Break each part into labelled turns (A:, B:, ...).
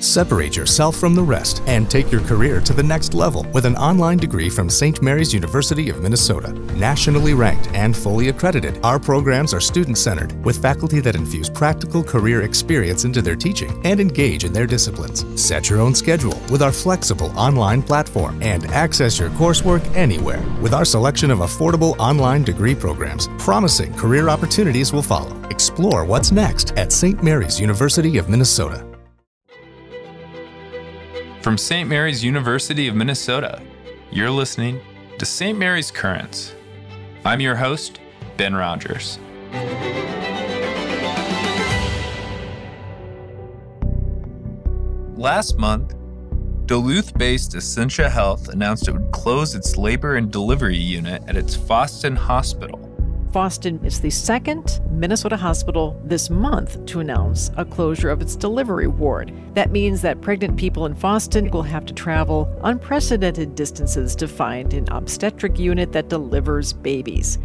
A: Separate yourself from the rest and take your career to the next level with an online degree from St. Mary's University of Minnesota. Nationally ranked and fully accredited, our programs are student centered with faculty that infuse practical career experience into their teaching and engage in their disciplines. Set your own schedule with our flexible online platform and access your coursework anywhere with our selection of affordable online degree programs. Promising career opportunities will follow. Explore what's next at St. Mary's University of Minnesota.
B: From St. Mary's University of Minnesota, you're listening to St. Mary's Currents. I'm your host, Ben Rogers. Last month, Duluth based Essentia Health announced it would close its labor and delivery unit at its Fosston Hospital.
C: Fosston is the second Minnesota hospital this month to announce a closure of its delivery ward. That means that pregnant people in Fosston will have to travel unprecedented distances to find an obstetric unit that delivers babies.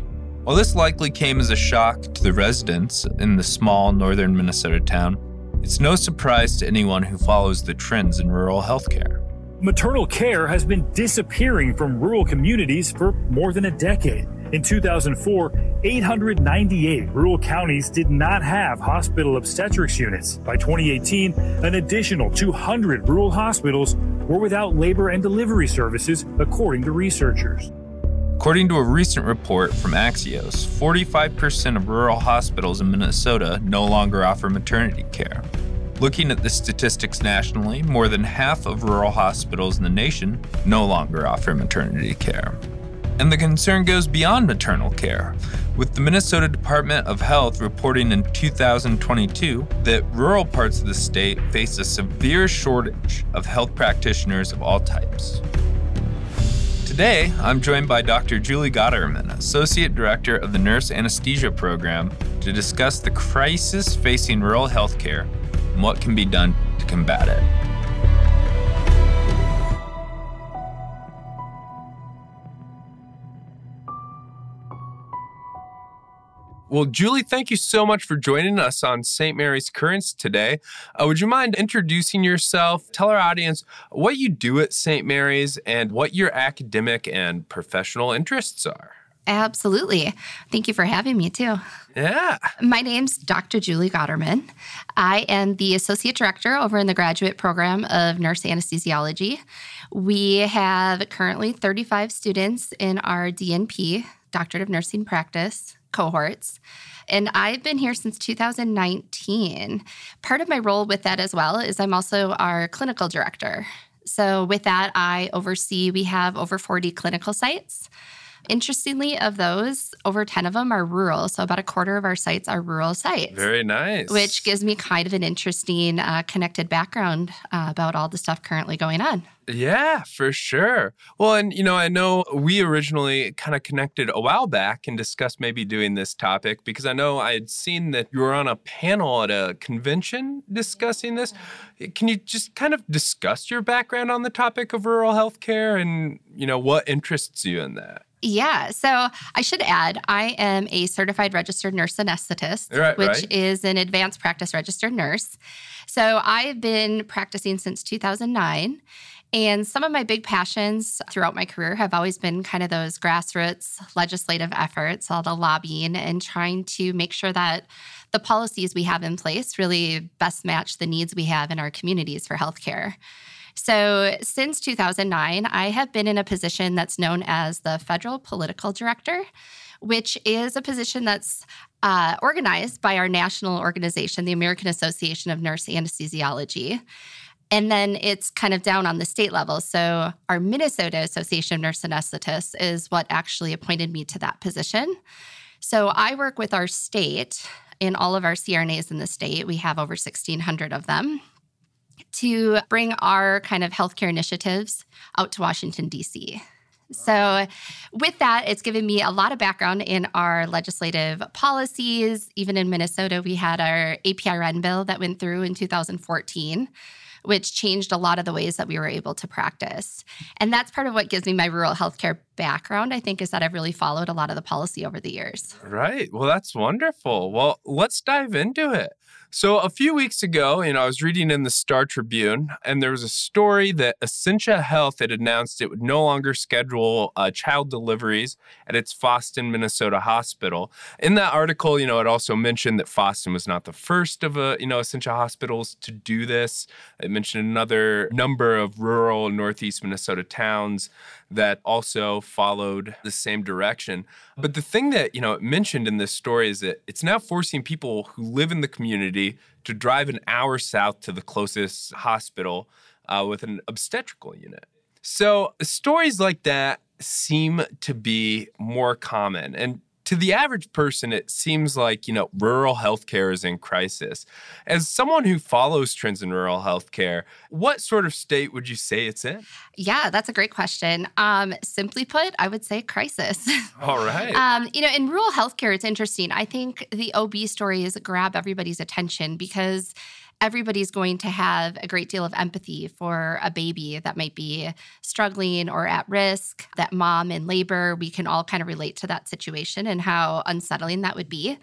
B: While this likely came as a shock to the residents in the small northern Minnesota town, it's no surprise to anyone who follows the trends in rural healthcare.
D: Maternal care has been disappearing from rural communities for more than a decade. In 2004, 898 rural counties did not have hospital obstetrics units. By 2018, an additional 200 rural hospitals were without labor and delivery services, according to researchers.
B: According to a recent report from Axios, 45% of rural hospitals in Minnesota no longer offer maternity care. Looking at the statistics nationally, more than half of rural hospitals in the nation no longer offer maternity care. And the concern goes beyond maternal care, with the Minnesota Department of Health reporting in 2022 that rural parts of the state face a severe shortage of health practitioners of all types. Today, I'm joined by Dr. Julie Gauderman, Associate Director of the Nurse Anesthesia Program, to discuss the crisis facing rural healthcare and what can be done to combat it. Well, Julie, thank you so much for joining us on St. Mary's Currents today. Uh, would you mind introducing yourself? Tell our audience what you do at St. Mary's and what your academic and professional interests are.
E: Absolutely. Thank you for having me too.
B: Yeah.
E: My name's Dr. Julie Gauderman. I am the Associate Director over in the graduate program of Nurse Anesthesiology. We have currently 35 students in our DNP, Doctorate of Nursing Practice cohorts. And I've been here since 2019. Part of my role with that as well is I'm also our clinical director. So, with that, I oversee, we have over 40 clinical sites. Interestingly, of those, over 10 of them are rural. So, about a quarter of our sites are rural sites.
B: Very nice.
E: Which gives me kind of an interesting uh, connected background uh, about all the stuff currently going on.
B: Yeah, for sure. Well, and you know, I know we originally kind of connected a while back and discussed maybe doing this topic because I know I had seen that you were on a panel at a convention discussing this. Can you just kind of discuss your background on the topic of rural healthcare and, you know, what interests you in that?
E: Yeah. So I should add, I am a certified registered nurse anesthetist,
B: Right,
E: which
B: right.
E: is an advanced practice registered nurse. So I've been practicing since 2009. And some of my big passions throughout my career have always been kind of those grassroots legislative efforts, all the lobbying, and trying to make sure that the policies we have in place really best match the needs we have in our communities for healthcare. So, since 2009, I have been in a position that's known as the Federal Political Director, which is a position that's uh, organized by our national organization, the American Association of Nurse Anesthesiology. And then it's kind of down on the state level. So, our Minnesota Association of Nurse Anesthetists is what actually appointed me to that position. So, I work with our state in all of our CRNAs in the state. We have over 1,600 of them to bring our kind of healthcare initiatives out to Washington, D.C. So, with that, it's given me a lot of background in our legislative policies. Even in Minnesota, we had our APRN bill that went through in 2014, which changed a lot of the ways that we were able to practice. And that's part of what gives me my rural healthcare background, I think, is that I've really followed a lot of the policy over the years.
B: Right. Well, that's wonderful. Well, let's dive into it.
F: So, a few weeks ago, you know, I was reading in the Star Tribune, and there was a story that Essentia Health had announced it would no longer schedule uh, child deliveries at its Fosston, Minnesota hospital. In that article, you know, it also mentioned that Fosston was not the first of a, you know, Essentia hospitals to do this. It mentioned another number of rural Northeast Minnesota towns that also followed the same direction. But the thing that, you know, it mentioned in this story is that it's now forcing people who live in the community to drive an hour south to the closest hospital uh, with an obstetrical unit. So stories like that seem to be more common. And to the average person, it seems like, you know, rural healthcare is in crisis. As someone who follows trends in rural healthcare, what sort of state would you say it's in?
E: Yeah, that's a great question. Um, simply put, I would say crisis.
F: All right.
E: um, you know, in rural healthcare, it's interesting. I think the OB stories grab everybody's attention because everybody's going to have a great deal of empathy for a baby that might be struggling or at risk, that mom in labor. We can all kind of relate to that situation and how unsettling that would be.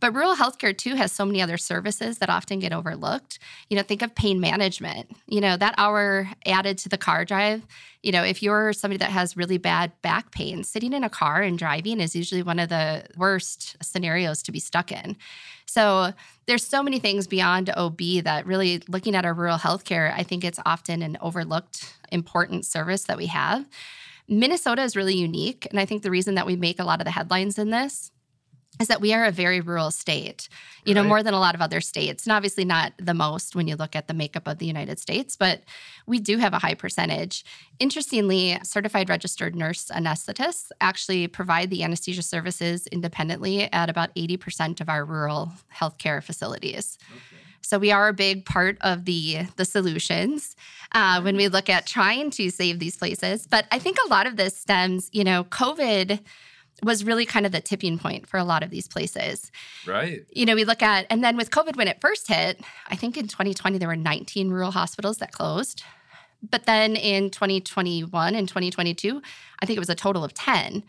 E: But rural healthcare, too, has so many other services that often get overlooked. You know, think of pain management. You know, that hour added to the car drive, you know, if you're somebody that has really bad back pain, sitting in a car and driving is usually one of the worst scenarios to be stuck in. So there's so many things beyond OB that really looking at our rural healthcare, I think it's often an overlooked important service that we have. Minnesota is really unique. And I think the reason that we make a lot of the headlines in this is that we are a very rural state, you know, more than a lot of other states. And obviously not the most when you look at the makeup of the United States, but we do have a high percentage. Interestingly, certified registered nurse anesthetists actually provide the anesthesia services independently at about 80% of our rural healthcare facilities. Okay. So we are a big part of the the solutions uh, when we look at trying to save these places. But I think a lot of this stems, you know, COVID was really kind of the tipping point for a lot of these places.
F: Right.
E: You know, we look at, and then with COVID, when it first hit, I think in 2020, there were 19 rural hospitals that closed. But then in 2021 and 2022, I think it was a total of 10,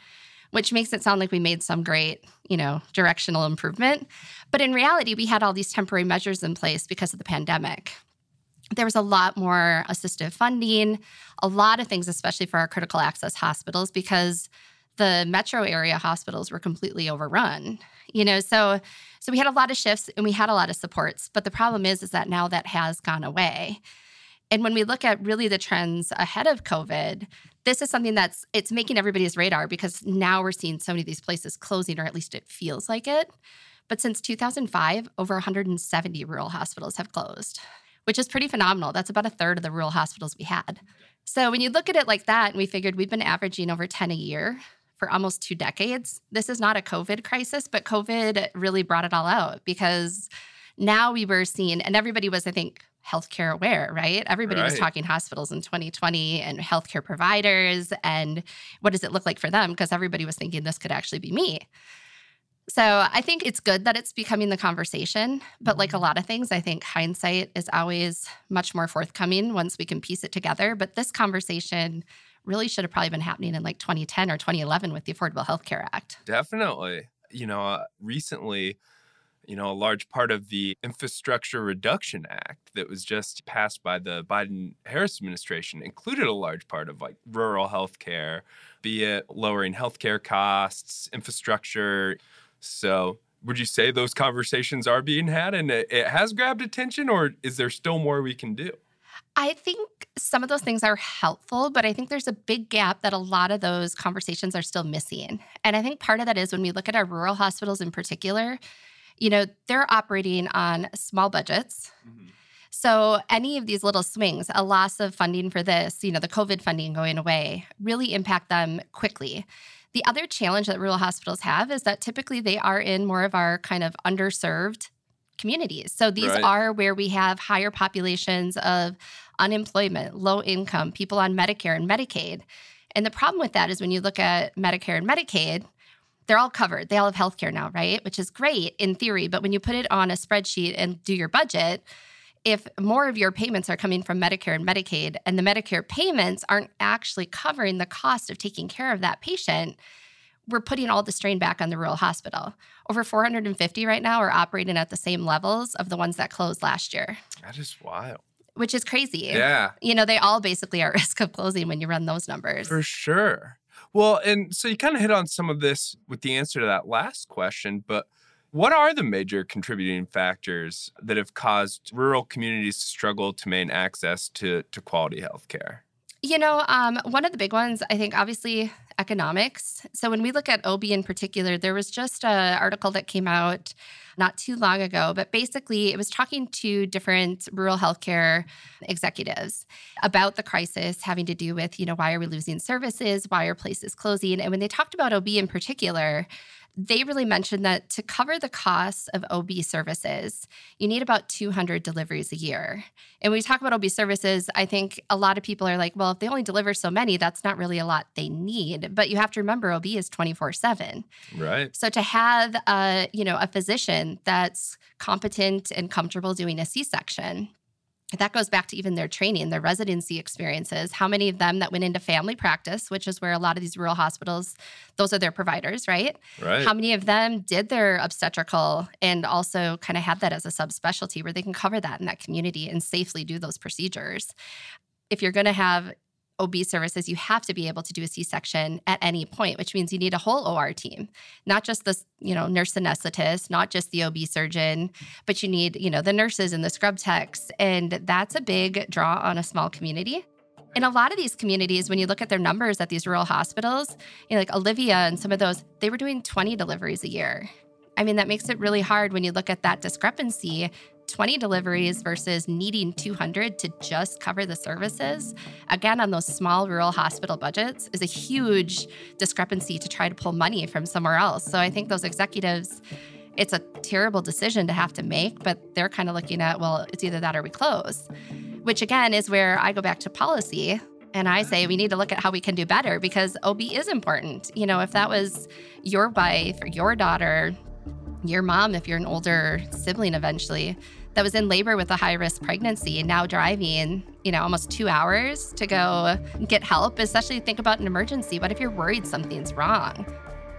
E: which makes it sound like we made some great, you know, directional improvement. But in reality, we had all these temporary measures in place because of the pandemic. There was a lot more assistive funding, a lot of things, especially for our critical access hospitals, because the metro area hospitals were completely overrun you know? So so we had a lot of shifts and we had a lot of supports but the problem is is that now that has gone away. And when we look at really the trends ahead of covid this is something that's it's making everybody's radar because now we're seeing so many of these places closing or at least it feels like it. But since 2005 over 170 rural hospitals have closed which is pretty phenomenal. That's about a third of the rural hospitals we had. So when you look at it like that and we figured we've been averaging over 10 a year for almost two decades. This is not a COVID crisis, but COVID really brought it all out because now we were seeing, and everybody was, I think, healthcare aware, right? Everybody right. was talking hospitals in 2020 and healthcare providers and what does it look like for them? Because everybody was thinking this could actually be me. So I think it's good that it's becoming the conversation. But like a mm-hmm. lot of things, I think hindsight is always much more forthcoming once we can piece it together. But this conversation really should have probably been happening in like 2010 or 2011 with the Affordable Health Care Act.
F: Definitely. You know, uh, recently, you know, a large part of the Infrastructure Reduction Act that was just passed by the Biden Harris administration included a large part of like rural health care, be it lowering healthcare costs, infrastructure. So, would you say those conversations are being had and it, it has grabbed attention, or is there still more we can do?
E: I think some of those things are helpful, but I think there's a big gap that a lot of those conversations are still missing. And I think part of that is when we look at our rural hospitals in particular, you know, they're operating on small budgets. Mm-hmm. So any of these little swings, a loss of funding for this, you know, the COVID funding going away, really impact them quickly. The other challenge that rural hospitals have is that typically they are in more of our kind of underserved communities. So these right. are where we have higher populations of unemployment, low income, people on Medicare and Medicaid. And the problem with that is when you look at Medicare and Medicaid, they're all covered. They all have health care now, right? Which is great in theory. But when you put it on a spreadsheet and do your budget, if more of your payments are coming from Medicare and Medicaid, and the Medicare payments aren't actually covering the cost of taking care of that patient, we're putting all the strain back on the rural hospital. Over 450 right now are operating at the same levels of the ones that closed last year.
F: That is wild.
E: Which is crazy.
F: Yeah.
E: You know, they all basically are at risk of closing when you run those numbers.
F: For sure. Well, and so you kind of hit on some of this with the answer to that last question, but what are the major contributing factors that have caused rural communities to struggle to maintain access to, to quality health care?
E: You know, um, one of the big ones, I think, obviously, economics. So when we look at OB in particular, there was just an article that came out not too long ago, but basically it was talking to different rural healthcare executives about the crisis having to do with, you know, why are we losing services? Why are places closing? And when they talked about OB in particular, they really mentioned that to cover the costs of OB services, you need about 200 deliveries a year. And when we talk about OB services, I think a lot of people are like, well, if they only deliver so many, that's not really a lot they need. But you have to remember OB is 24/7.
F: Right.
E: So to have a, you know, a physician that's competent and comfortable doing a C-section that goes back to even their training, their residency experiences. How many of them that went into family practice, which is where a lot of these rural hospitals, those are their providers, right?
F: Right.
E: How many of them did their obstetrical and also kind of had that as a subspecialty where they can cover that in that community and safely do those procedures? If you're going to have OB services, you have to be able to do a C-section at any point, which means you need a whole OR team, not just the you know nurse anesthetist, not just the OB surgeon, but you need you know the nurses and the scrub techs, and that's a big draw on a small community. In a lot of these communities, when you look at their numbers at these rural hospitals, you know, like Olivia and some of those, they were doing 20 deliveries a year. I mean, that makes it really hard when you look at that discrepancy 20 deliveries versus needing 200 to just cover the services, again, on those small rural hospital budgets, is a huge discrepancy to try to pull money from somewhere else. So I think those executives, it's a terrible decision to have to make, but they're kind of looking at, well, it's either that or we close, which again is where I go back to policy. And I say we need to look at how we can do better because OB is important. You know, if that was your wife or your daughter, your mom, if you're an older sibling eventually, that was in labor with a high risk pregnancy and now driving, you know, almost two hours to go get help, especially think about an emergency. What if you're worried something's wrong?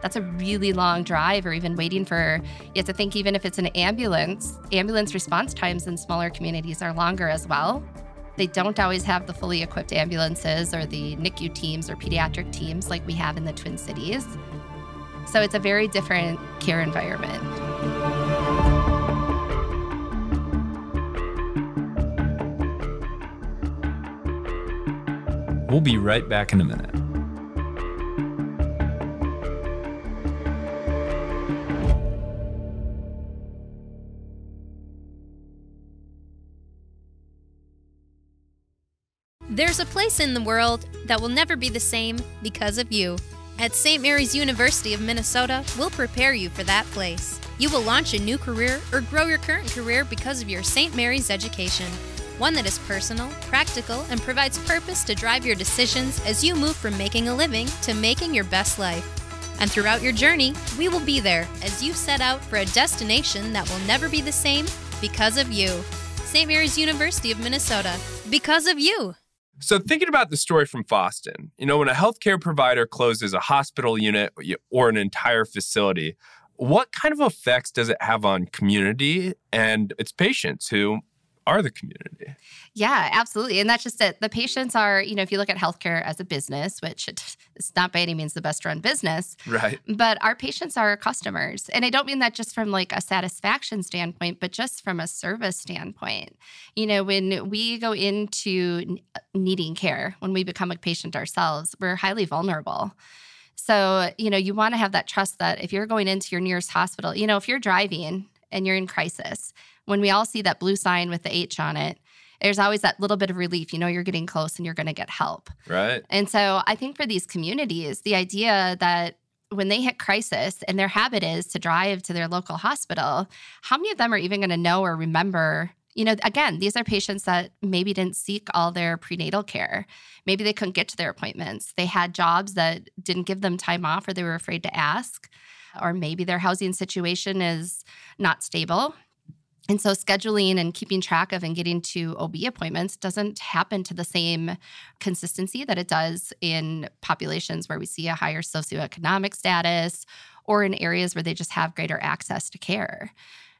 E: That's a really long drive, or even waiting for, you have to think, even if it's an ambulance, ambulance response times in smaller communities are longer as well. They don't always have the fully equipped ambulances or the NICU teams or pediatric teams like we have in the Twin Cities. So it's a very different care environment.
B: We'll be right back in a minute.
G: There's a place in the world that will never be the same because of you. At St. Mary's University of Minnesota, we'll prepare you for that place. You will launch a new career or grow your current career because of your St. Mary's education. One that is personal, practical, and provides purpose to drive your decisions as you move from making a living to making your best life. And throughout your journey, we will be there as you set out for a destination that will never be the same because of you. St. Mary's University of Minnesota, because of you.
F: So, thinking about the story from Fosston, you know, when a healthcare provider closes a hospital unit or an entire facility, what kind of effects does it have on community and its patients who are the community.
E: Yeah, absolutely. And that's just it. The patients are, you know, if you look at healthcare as a business, which it's not by any means the best run business.
F: Right.
E: But our patients are our customers. And I don't mean that just from like a satisfaction standpoint, but just from a service standpoint. You know, when we go into needing care, when we become a patient ourselves, we're highly vulnerable. So, you know, you want to have that trust that if you're going into your nearest hospital, you know, if you're driving and you're in crisis, when we all see that blue sign with the H on it, there's always that little bit of relief. You know, you're getting close and you're going to get help.
F: Right.
E: And so I think for these communities, the idea that when they hit crisis and their habit is to drive to their local hospital, how many of them are even going to know or remember? You know, again, these are patients that maybe didn't seek all their prenatal care. Maybe they couldn't get to their appointments. They had jobs that didn't give them time off or they were afraid to ask. Or maybe their housing situation is not stable And so, scheduling and keeping track of and getting to OB appointments doesn't happen to the same consistency that it does in populations where we see a higher socioeconomic status or in areas where they just have greater access to care.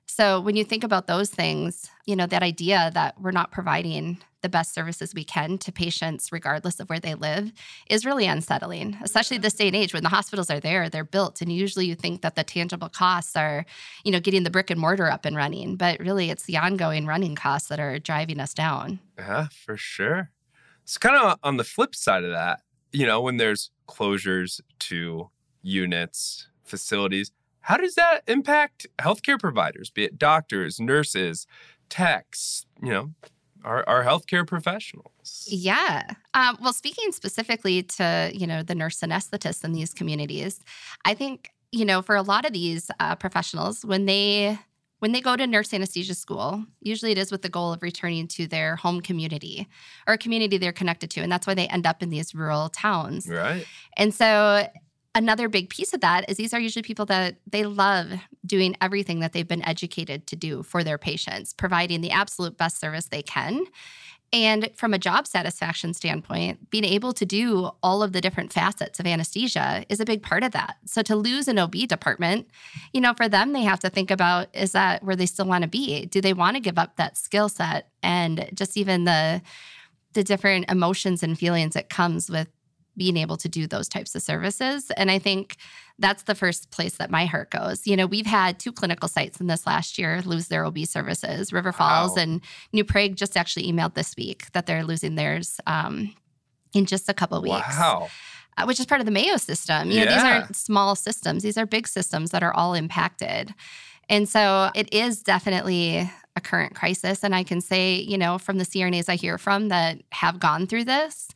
E: So, when you think about those things, you know, that idea that we're not providing the best services we can to patients, regardless of where they live, is really unsettling, especially this day and age when the hospitals are there, they're built. And usually you think that the tangible costs are, you know, getting the brick and mortar up and running. But really, it's the ongoing running costs that are driving us down.
F: Yeah, for sure. It's kind of on the flip side of that, you know, when there's closures to units, facilities, how does that impact healthcare providers, be it doctors, nurses, techs, you know, our, our healthcare professionals?
E: Yeah. Um, well, speaking specifically to, you know, the nurse anesthetists in these communities, I think, you know, for a lot of these uh, professionals, when they when they go to nurse anesthesia school, usually it is with the goal of returning to their home community or a community they're connected to. And that's why they end up in these rural towns.
F: Right.
E: And so another big piece of that is these are usually people that they love doing everything that they've been educated to do for their patients, providing the absolute best service they can. And from a job satisfaction standpoint, being able to do all of the different facets of anesthesia is a big part of that. So to lose an OB department, you know, for them, they have to think about is that where they still want to be? Do they want to give up that skill set and just even the the different emotions and feelings that comes with being able to do those types of services. And I think that's the first place that my heart goes. You know, we've had two clinical sites in this last year lose their OB services. River Falls wow. and New Prague just actually emailed this week that they're losing theirs um, in just a couple weeks.
F: Wow.
E: Uh, which is part of the Mayo system. You
F: yeah.
E: know, these aren't small systems; these are big systems that are all impacted. And so it is definitely a current crisis. And I can say, you know, from the CRNAs I hear from that have gone through this,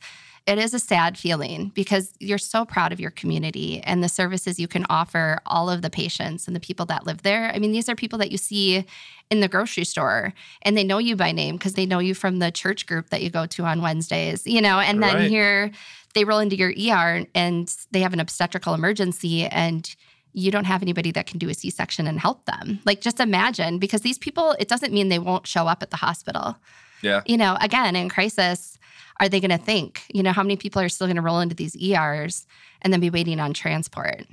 E: it is a sad feeling because you're so proud of your community and the services you can offer all of the patients and the people that live there. I mean, these are people that you see in the grocery store and they know you by name because they know you from the church group that you go to on Wednesdays, you know, and then here they roll into your ER and they have an obstetrical emergency and you don't have anybody that can do a C section and help them. Like, just imagine because these people, it doesn't mean they won't show up at the hospital.
F: Yeah.
E: You know, again, in crisis, are they going to think? You know, how many people are still going to roll into these ERs and then be waiting on transport?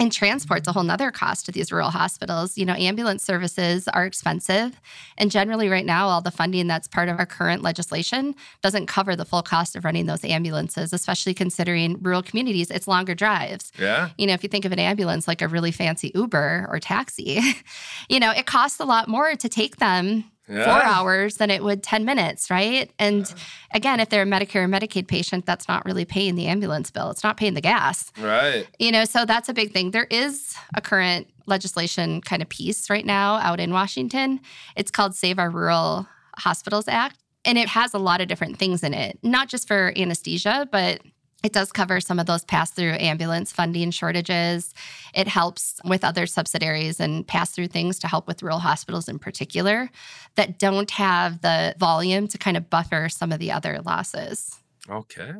E: And transport's a whole nother cost to these rural hospitals. You know, ambulance services are expensive. And generally, right now, all the funding that's part of our current legislation doesn't cover the full cost of running those ambulances, especially considering rural communities, it's longer drives.
F: Yeah.
E: You know, if you think of an ambulance like a really fancy Uber or taxi, you know, it costs a lot more to take them yeah. four hours than it would 10 minutes, right? And yeah. again, if they're a Medicare or Medicaid patient, that's not really paying the ambulance bill. It's not paying the gas.
F: Right.
E: You know, so that's a big thing. There is a current legislation kind of piece right now out in Washington. It's called Save Our Rural Hospitals Act. And it has a lot of different things in it, not just for anesthesia, but it does cover some of those pass through ambulance funding shortages. It helps with other subsidiaries and pass through things to help with rural hospitals in particular that don't have the volume to kind of buffer some of the other losses.
F: Okay.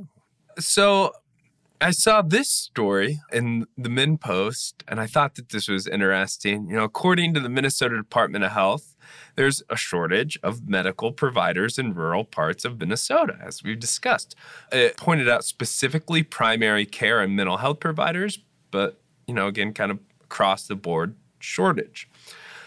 F: So I saw this story in the MinnPost, and I thought that this was interesting. You know, according to the Minnesota Department of Health, there's a shortage of medical providers in rural parts of Minnesota, as we've discussed. It pointed out specifically primary care and mental health providers, but, you know, again, kind of across the board shortage.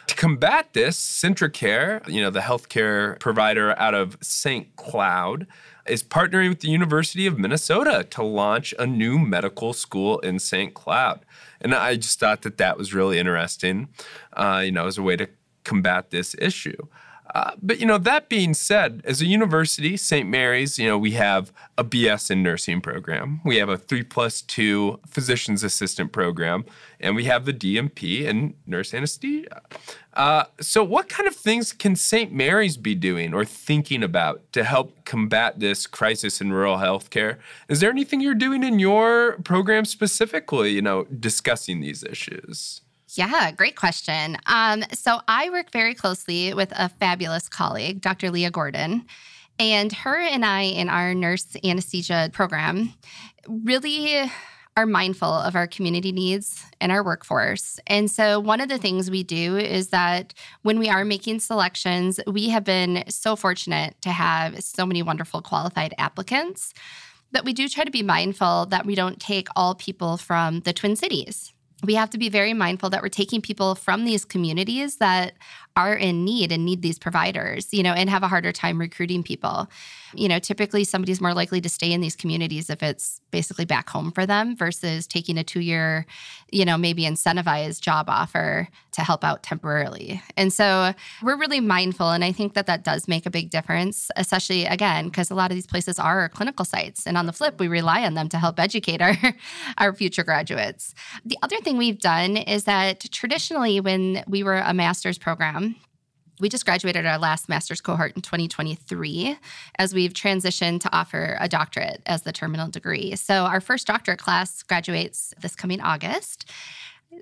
F: To combat this, CentraCare, you know, the healthcare provider out of St. Cloud, is partnering with the University of Minnesota to launch a new medical school in St. Cloud. And I just thought that that was really interesting, uh, you know, as a way to combat this issue. Uh, but you know that being said, as a university, St. Mary's, you know we have a BS in nursing program, we have a three plus two physician's assistant program, and we have the DNP and nurse anesthesia. Uh, so, what kind of things can St. Mary's be doing or thinking about to help combat this crisis in rural healthcare? Is there anything you're doing in your program specifically, you know, discussing these issues?
E: Yeah, great question. Um, so I work very closely with a fabulous colleague, Dr. Leah Gordon. And her and I, in our nurse anesthesia program, really are mindful of our community needs and our workforce. And so, one of the things we do is that when we are making selections, we have been so fortunate to have so many wonderful qualified applicants. But we do try to be mindful that we don't take all people from the Twin Cities we have to be very mindful that we're taking people from these communities that are in need and need these providers, you know, and have a harder time recruiting people. You know, typically somebody's more likely to stay in these communities if it's basically back home for them versus taking a two year, you know, maybe incentivized job offer to help out temporarily. And so we're really mindful. And I think that that does make a big difference, especially again, because a lot of these places are clinical sites. And on the flip, we rely on them to help educate our, our future graduates. The other thing we've done is that traditionally, when we were a master's program, we just graduated our last master's cohort in 2023 as we've transitioned to offer a doctorate as the terminal degree. So, our first doctorate class graduates this coming August.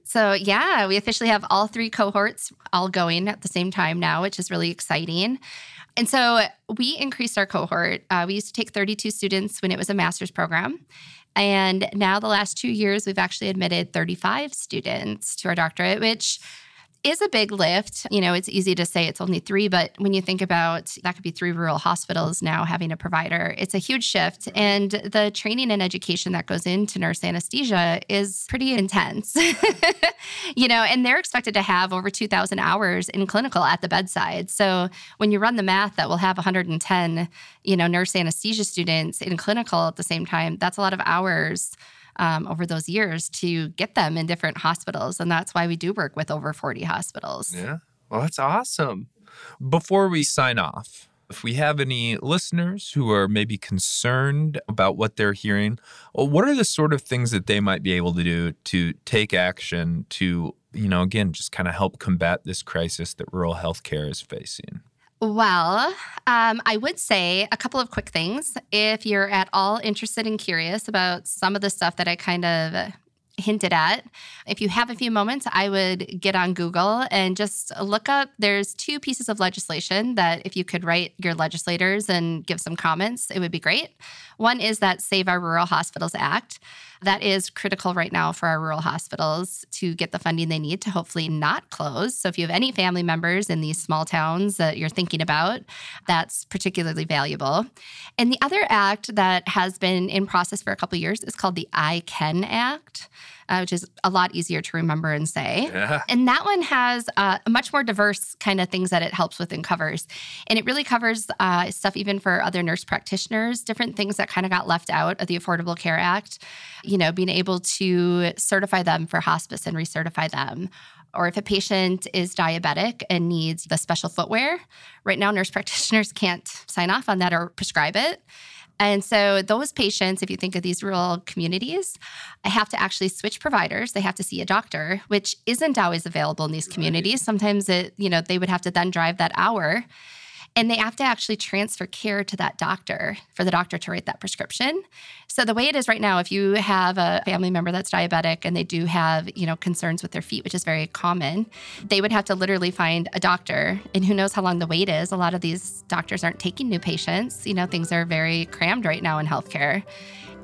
E: So, yeah, we officially have all three cohorts all going at the same time now, which is really exciting. And so, we increased our cohort. Uh, we used to take 32 students when it was a master's program. And now, the last two years, we've actually admitted 35 students to our doctorate, which is a big lift. You know, it's easy to say it's only three, but when you think about that could be three rural hospitals now having a provider, it's a huge shift. And the training and education that goes into nurse anesthesia is pretty intense. you know, and they're expected to have over 2,000 hours in clinical at the bedside. So when you run the math that we'll have 110, you know, nurse anesthesia students in clinical at the same time, that's a lot of hours um, over those years to get them in different hospitals. And that's why we do work with over 40 hospitals.
F: Yeah. Well, that's awesome. Before we sign off, if we have any listeners who are maybe concerned about what they're hearing, what are the sort of things that they might be able to do to take action to, you know, again, just kind of help combat this crisis that rural healthcare is facing?
E: Well, um, I would say a couple of quick things. If you're at all interested and curious about some of the stuff that I kind of hinted at. If you have a few moments, I would get on Google and just look up. There's two pieces of legislation that, if you could write your legislators and give some comments, it would be great. One is that Save Our Rural Hospitals Act. That is critical right now for our rural hospitals to get the funding they need to hopefully not close. So, if you have any family members in these small towns that you're thinking about, that's particularly valuable. And the other act that has been in process for a couple years is called the I Can Act uh, which is a lot easier to remember and say. Yeah. And that one has uh, much more diverse kind of things that it helps with and covers. And it really covers uh, stuff even for other nurse practitioners, different things that kind of got left out of the Affordable Care Act. You know, being able to certify them for hospice and recertify them or if a patient is diabetic and needs the special footwear, right now nurse practitioners can't sign off on that or prescribe it. And so those patients, if you think of these rural communities, have to actually switch providers. They have to see a doctor, which isn't always available in these communities. Sometimes it, you know, they would have to then drive that hour and they have to actually transfer care to that doctor for the doctor to write that prescription. So the way it is right now, if you have a family member that's diabetic and they do have, you know, concerns with their feet, which is very common, they would have to literally find a doctor. And who knows how long the wait is. A lot of these doctors aren't taking new patients. You know, things are very crammed right now in healthcare.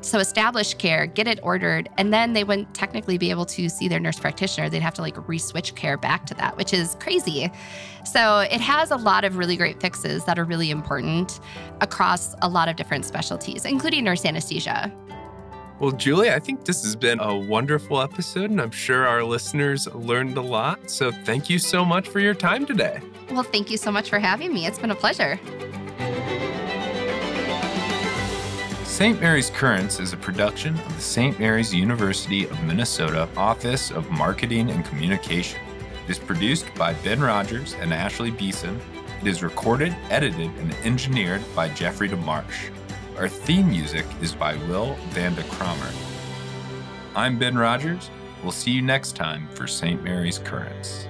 E: So establish care, get it ordered, and then they wouldn't technically be able to see their nurse practitioner. They'd have to like re-switch care back to that, which is crazy. So it has a lot of really great fixes that are really important across a lot of different specialties, including nurse anesthesia.
F: Well, Julie, I think this has been a wonderful episode, and I'm sure our listeners learned a lot. So thank you so much for your time today.
E: Well, thank you so much for having me. It's been a pleasure.
B: St. Mary's Currents is a production of the St. Mary's University of Minnesota Office of Marketing and Communication. It is produced by Ben Rogers and Ashley Beeson. It is recorded, edited, and engineered by Jeffrey DeMarsh. Our theme music is by Will Vanda Cromer. I'm Ben Rogers. We'll see you next time for St. Mary's Currents.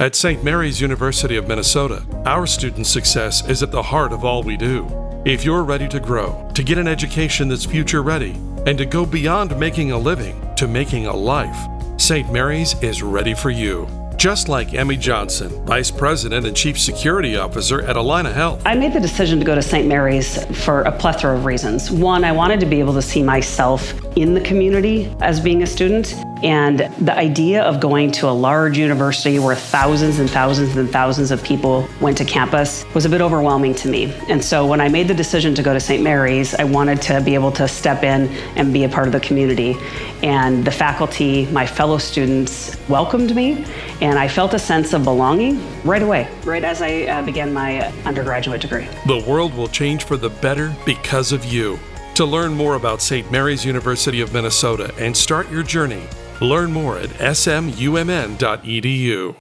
H: At St. Mary's University of Minnesota, our student success is at the heart of all we do. If you're ready to grow, to get an education that's future ready, and to go beyond making a living to making a life, St. Mary's is ready for you. just like Emmy Johnson, Vice President and Chief Security Officer at Allina Health.
I: I made the decision to go to St. Mary's for a plethora of reasons. One, I wanted to be able to see myself in the community as being a student. And the idea of going to a large university where thousands and thousands and thousands of people went to campus was a bit overwhelming to me. And so when I made the decision to go to St. Mary's, I wanted to be able to step in and be a part of the community. And the faculty, my fellow students, welcomed me, and I felt a sense of belonging right away, right as I uh, began my undergraduate degree.
H: The world will change for the better because of you. To learn more about St. Mary's University of Minnesota and start your journey, learn more at smumn.edu.